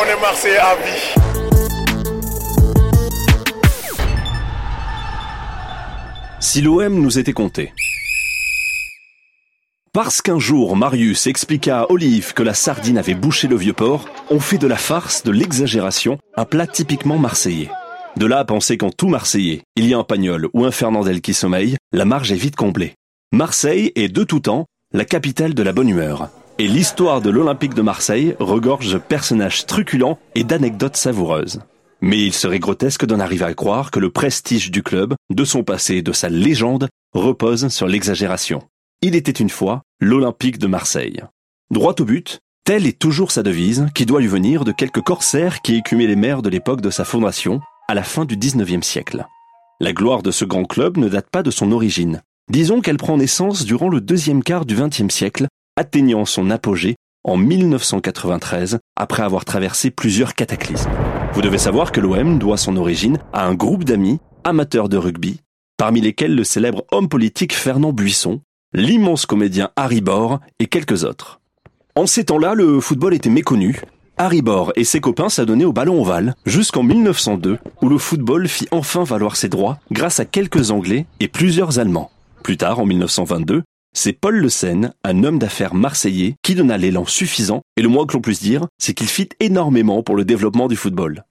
on est Marseillais à vie. Si l'OM nous était compté. Parce qu'un jour Marius expliqua à Olive que la sardine avait bouché le vieux port, on fait de la farce, de l'exagération, un plat typiquement marseillais. De là à penser qu'en tout Marseillais, il y a un Pagnol ou un Fernandel qui sommeille, la marge est vite comblée. Marseille est de tout temps la capitale de la bonne humeur. Et l'histoire de l'Olympique de Marseille regorge de personnages truculents et d'anecdotes savoureuses. Mais il serait grotesque d'en arriver à croire que le prestige du club, de son passé, de sa légende, repose sur l'exagération. Il était une fois l'Olympique de Marseille. Droit au but, telle est toujours sa devise, qui doit lui venir de quelques corsaires qui écumaient les mers de l'époque de sa fondation, à la fin du 19e siècle. La gloire de ce grand club ne date pas de son origine. Disons qu'elle prend naissance durant le deuxième quart du XXe siècle, atteignant son apogée en 1993 après avoir traversé plusieurs cataclysmes. Vous devez savoir que l'OM doit son origine à un groupe d'amis amateurs de rugby, parmi lesquels le célèbre homme politique Fernand Buisson, l'immense comédien Harry Bor et quelques autres. En ces temps-là, le football était méconnu. Harry Bor et ses copains s'adonnaient au ballon ovale jusqu'en 1902, où le football fit enfin valoir ses droits grâce à quelques Anglais et plusieurs Allemands. Plus tard, en 1922, c'est Paul Le Seine, un homme d'affaires marseillais, qui donna l'élan suffisant, et le moins que l'on puisse dire, c'est qu'il fit énormément pour le développement du football.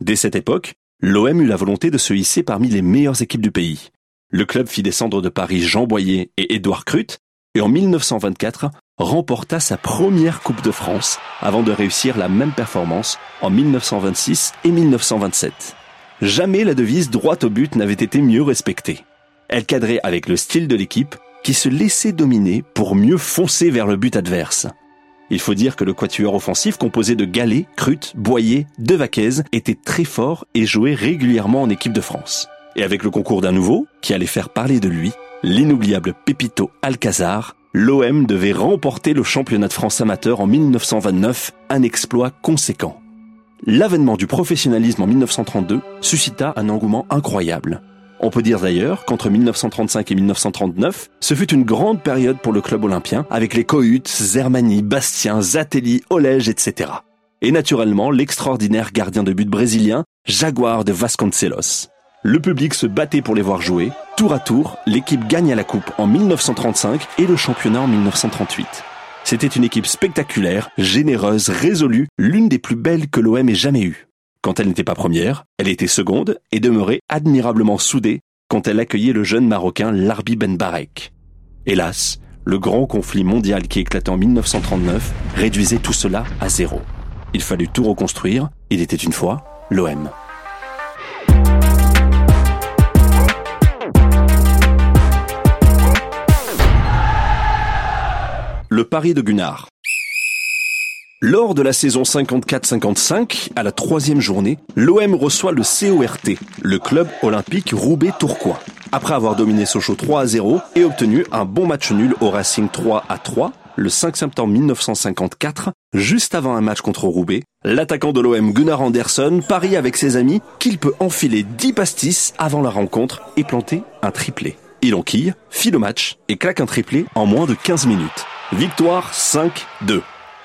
Dès cette époque, l'OM eut la volonté de se hisser parmi les meilleures équipes du pays. Le club fit descendre de Paris Jean Boyer et Édouard Crut, et en 1924 remporta sa première Coupe de France avant de réussir la même performance en 1926 et 1927. Jamais la devise droite au but n'avait été mieux respectée. Elle cadrait avec le style de l'équipe qui se laissait dominer pour mieux foncer vers le but adverse. Il faut dire que le quatuor offensif composé de Gallet, Crut, Boyer, Devaquez était très fort et jouait régulièrement en équipe de France. Et avec le concours d'un nouveau, qui allait faire parler de lui, l'inoubliable Pepito Alcazar, l'OM devait remporter le championnat de France amateur en 1929, un exploit conséquent. L'avènement du professionnalisme en 1932 suscita un engouement incroyable. On peut dire d'ailleurs qu'entre 1935 et 1939, ce fut une grande période pour le club olympien, avec les Cohut, Zermani, Bastien, Zatelli, Olège, etc. Et naturellement, l'extraordinaire gardien de but brésilien, Jaguar de Vasconcelos. Le public se battait pour les voir jouer. Tour à tour, l'équipe gagne la coupe en 1935 et le championnat en 1938. C'était une équipe spectaculaire, généreuse, résolue, l'une des plus belles que l'OM ait jamais eue. Quand elle n'était pas première, elle était seconde et demeurait admirablement soudée quand elle accueillait le jeune Marocain Larbi Ben Barek. Hélas, le grand conflit mondial qui éclatait en 1939 réduisait tout cela à zéro. Il fallut tout reconstruire, il était une fois l'OM. Le pari de Gunnar. Lors de la saison 54-55, à la troisième journée, l'OM reçoit le CORT, le club olympique Roubaix-Tourcoing. Après avoir dominé Sochaux 3 à 0 et obtenu un bon match nul au Racing 3 à 3, le 5 septembre 1954, juste avant un match contre Roubaix, l'attaquant de l'OM Gunnar Anderson parie avec ses amis qu'il peut enfiler 10 pastis avant la rencontre et planter un triplé. Il enquille, file le match et claque un triplé en moins de 15 minutes. Victoire 5-2.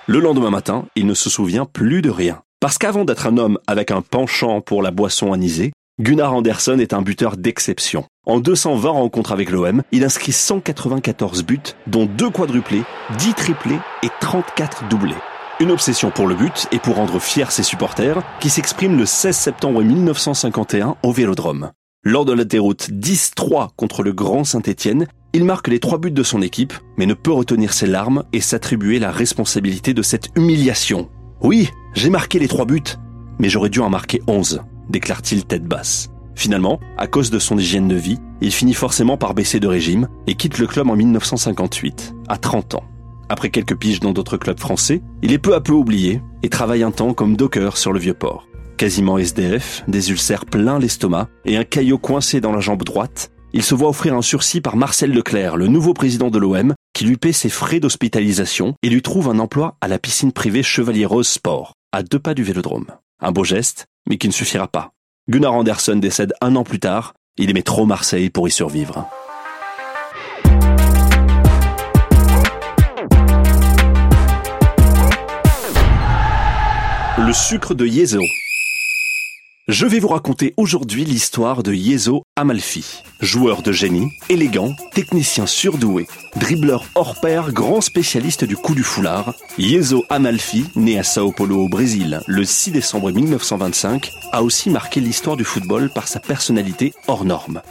Le lendemain matin, il ne se souvient plus de rien. Parce qu'avant d'être un homme avec un penchant pour la boisson anisée, Gunnar Anderson est un buteur d'exception. En 220 rencontres avec l'OM, il inscrit 194 buts, dont 2 quadruplés, 10 triplés et 34 doublés. Une obsession pour le but et pour rendre fiers ses supporters, qui s'exprime le 16 septembre 1951 au Vélodrome. Lors de la déroute 10-3 contre le Grand Saint-Étienne, il marque les trois buts de son équipe, mais ne peut retenir ses larmes et s'attribuer la responsabilité de cette humiliation. Oui, j'ai marqué les trois buts, mais j'aurais dû en marquer onze, déclare-t-il tête basse. Finalement, à cause de son hygiène de vie, il finit forcément par baisser de régime et quitte le club en 1958, à 30 ans. Après quelques piges dans d'autres clubs français, il est peu à peu oublié et travaille un temps comme docker sur le vieux port. Quasiment SDF, des ulcères plein l'estomac et un caillot coincé dans la jambe droite, il se voit offrir un sursis par Marcel Leclerc, le nouveau président de l'OM, qui lui paie ses frais d'hospitalisation et lui trouve un emploi à la piscine privée Chevalier Rose Sport, à deux pas du vélodrome. Un beau geste, mais qui ne suffira pas. Gunnar Anderson décède un an plus tard, il aimait trop Marseille pour y survivre. Le sucre de Yezo. Je vais vous raconter aujourd'hui l'histoire de Yezo Amalfi. Joueur de génie, élégant, technicien surdoué, dribbleur hors pair, grand spécialiste du coup du foulard, Yezo Amalfi, né à Sao Paulo au Brésil le 6 décembre 1925, a aussi marqué l'histoire du football par sa personnalité hors norme.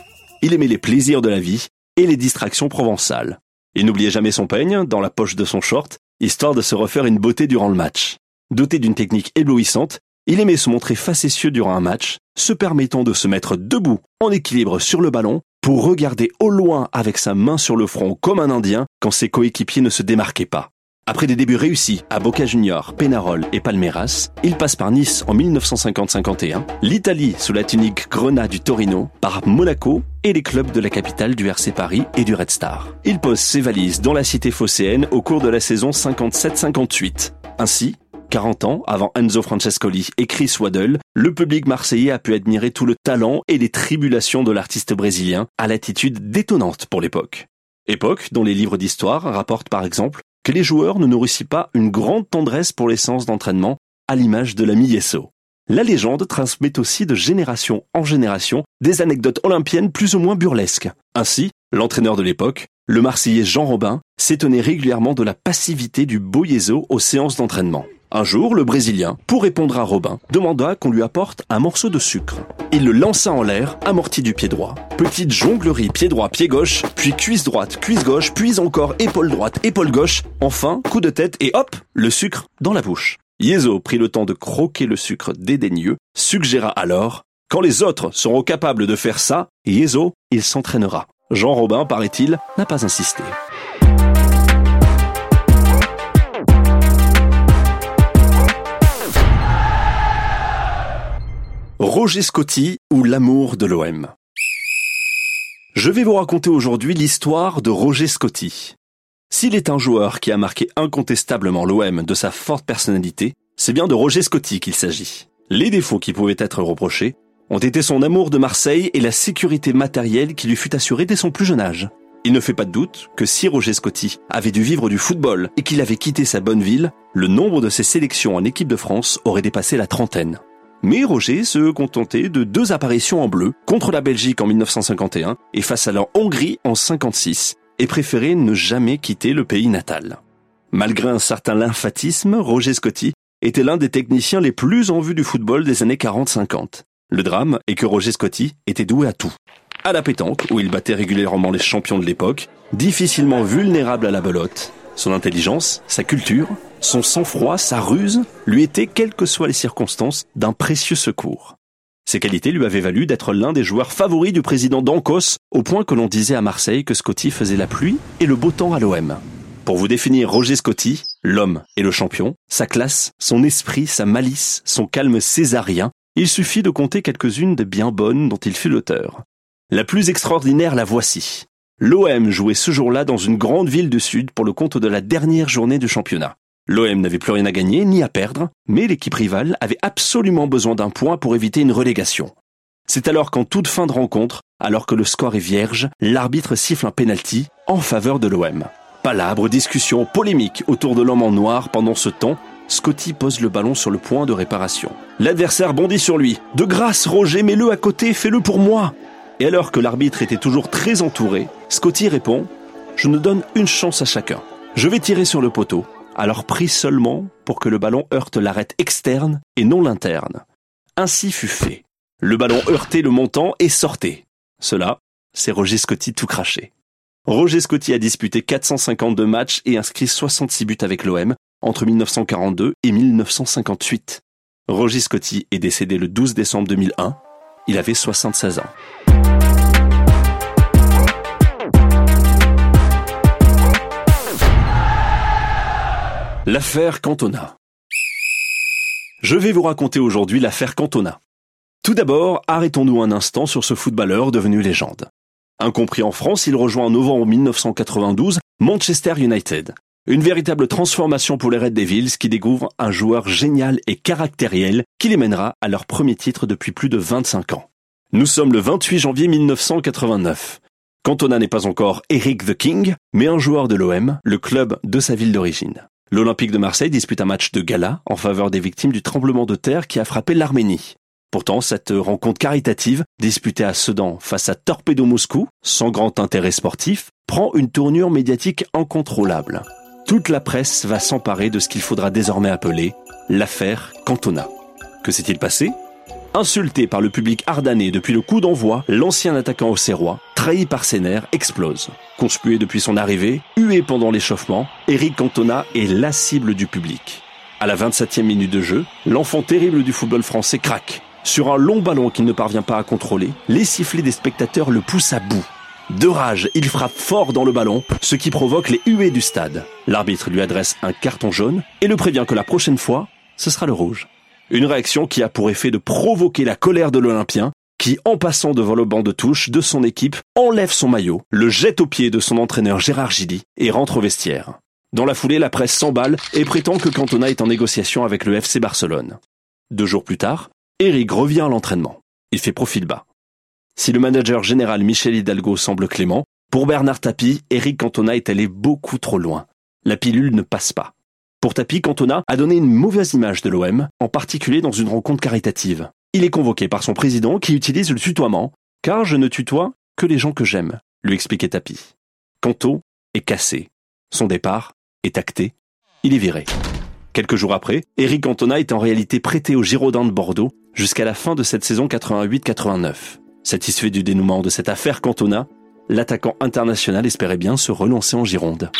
Il aimait les plaisirs de la vie et les distractions provençales. Il n'oubliait jamais son peigne dans la poche de son short, histoire de se refaire une beauté durant le match. Doté d'une technique éblouissante, il aimait se montrer facétieux durant un match, se permettant de se mettre debout en équilibre sur le ballon pour regarder au loin avec sa main sur le front comme un Indien quand ses coéquipiers ne se démarquaient pas. Après des débuts réussis à Boca Junior, Penarol et Palmeiras, il passe par Nice en 1950-51, l'Italie sous la tunique Grenat du Torino, par Monaco et les clubs de la capitale du RC Paris et du Red Star. Il pose ses valises dans la cité phocéenne au cours de la saison 57-58. Ainsi, 40 ans avant Enzo Francescoli et Chris Waddle, le public marseillais a pu admirer tout le talent et les tribulations de l'artiste brésilien à l'attitude détonnante pour l'époque. Époque dont les livres d'histoire rapportent par exemple que les joueurs ne nourrissent pas une grande tendresse pour les séances d'entraînement à l'image de l'ami Yesso. La légende transmet aussi de génération en génération des anecdotes olympiennes plus ou moins burlesques. Ainsi, l'entraîneur de l'époque, le Marseillais Jean Robin, s'étonnait régulièrement de la passivité du beau Yeso aux séances d'entraînement. Un jour, le Brésilien, pour répondre à Robin, demanda qu'on lui apporte un morceau de sucre. Il le lança en l'air, amorti du pied droit. Petite jonglerie pied droit, pied gauche, puis cuisse droite, cuisse gauche, puis encore épaule droite, épaule gauche, enfin coup de tête et hop, le sucre dans la bouche. Yezo prit le temps de croquer le sucre dédaigneux, suggéra alors Quand les autres seront capables de faire ça, Yezo, il s'entraînera. Jean Robin, paraît-il, n'a pas insisté. Roger Scotti ou l'amour de l'OM. Je vais vous raconter aujourd'hui l'histoire de Roger Scotti. S'il est un joueur qui a marqué incontestablement l'OM de sa forte personnalité, c'est bien de Roger Scotti qu'il s'agit. Les défauts qui pouvaient être reprochés ont été son amour de Marseille et la sécurité matérielle qui lui fut assurée dès son plus jeune âge. Il ne fait pas de doute que si Roger Scotti avait dû vivre du football et qu'il avait quitté sa bonne ville, le nombre de ses sélections en équipe de France aurait dépassé la trentaine. Mais Roger se contentait de deux apparitions en bleu contre la Belgique en 1951 et face à la Hongrie en 56 et préférait ne jamais quitter le pays natal. Malgré un certain lymphatisme, Roger Scotti était l'un des techniciens les plus en vue du football des années 40-50. Le drame est que Roger Scotti était doué à tout. À la pétanque, où il battait régulièrement les champions de l'époque, difficilement vulnérable à la belote, son intelligence, sa culture, son sang-froid, sa ruse lui étaient, quelles que soient les circonstances, d'un précieux secours. Ces qualités lui avaient valu d'être l'un des joueurs favoris du président d'Ancos, au point que l'on disait à Marseille que Scotty faisait la pluie et le beau temps à l'OM. Pour vous définir Roger Scotty, l'homme et le champion, sa classe, son esprit, sa malice, son calme césarien, il suffit de compter quelques-unes des bien bonnes dont il fut l'auteur. La plus extraordinaire la voici. L'OM jouait ce jour-là dans une grande ville du Sud pour le compte de la dernière journée du championnat. L'OM n'avait plus rien à gagner ni à perdre, mais l'équipe rivale avait absolument besoin d'un point pour éviter une relégation. C'est alors qu'en toute fin de rencontre, alors que le score est vierge, l'arbitre siffle un penalty en faveur de l'OM. Palabre, discussion, polémique autour de l'homme en noir pendant ce temps, Scotty pose le ballon sur le point de réparation. L'adversaire bondit sur lui. De grâce, Roger, mets-le à côté, fais-le pour moi. Et alors que l'arbitre était toujours très entouré, Scotty répond Je ne donne une chance à chacun. Je vais tirer sur le poteau, alors pris seulement pour que le ballon heurte l'arête externe et non l'interne. Ainsi fut fait. Le ballon heurtait le montant et sortait. Cela, c'est Roger Scotty tout craché. Roger Scotty a disputé 452 matchs et inscrit 66 buts avec l'OM entre 1942 et 1958. Roger Scotty est décédé le 12 décembre 2001. Il avait 76 ans. L'affaire Cantona. Je vais vous raconter aujourd'hui l'affaire Cantona. Tout d'abord, arrêtons-nous un instant sur ce footballeur devenu légende. Incompris en France, il rejoint en novembre 1992 Manchester United. Une véritable transformation pour les Red Devils qui découvrent un joueur génial et caractériel qui les mènera à leur premier titre depuis plus de 25 ans. Nous sommes le 28 janvier 1989. Cantona n'est pas encore Eric the King, mais un joueur de l'OM, le club de sa ville d'origine. L'Olympique de Marseille dispute un match de gala en faveur des victimes du tremblement de terre qui a frappé l'Arménie. Pourtant, cette rencontre caritative, disputée à Sedan face à Torpedo Moscou, sans grand intérêt sportif, prend une tournure médiatique incontrôlable. Toute la presse va s'emparer de ce qu'il faudra désormais appeler l'affaire Cantona. Que s'est-il passé? Insulté par le public ardanais depuis le coup d'envoi, l'ancien attaquant auxerrois, trahi par ses nerfs, explose. Conspué depuis son arrivée, hué pendant l'échauffement, Eric Cantona est la cible du public. À la 27e minute de jeu, l'enfant terrible du football français craque. Sur un long ballon qu'il ne parvient pas à contrôler, les sifflets des spectateurs le poussent à bout. De rage, il frappe fort dans le ballon, ce qui provoque les huées du stade. L'arbitre lui adresse un carton jaune et le prévient que la prochaine fois, ce sera le rouge. Une réaction qui a pour effet de provoquer la colère de l'Olympien, qui, en passant devant le banc de touche de son équipe, enlève son maillot, le jette aux pieds de son entraîneur Gérard Gilly et rentre au vestiaire. Dans la foulée, la presse s'emballe et prétend que Cantona est en négociation avec le FC Barcelone. Deux jours plus tard, Eric revient à l'entraînement. Il fait profil bas. Si le manager général Michel Hidalgo semble clément, pour Bernard Tapie, Eric Cantona est allé beaucoup trop loin. La pilule ne passe pas. Pour Tapi, Cantona a donné une mauvaise image de l'OM, en particulier dans une rencontre caritative. Il est convoqué par son président qui utilise le tutoiement, car je ne tutoie que les gens que j'aime, lui expliquait Tapi. Canto est cassé. Son départ est acté. Il est viré. Quelques jours après, Eric Cantona est en réalité prêté au Girondins de Bordeaux jusqu'à la fin de cette saison 88-89. Satisfait du dénouement de cette affaire Cantona, l'attaquant international espérait bien se relancer en Gironde.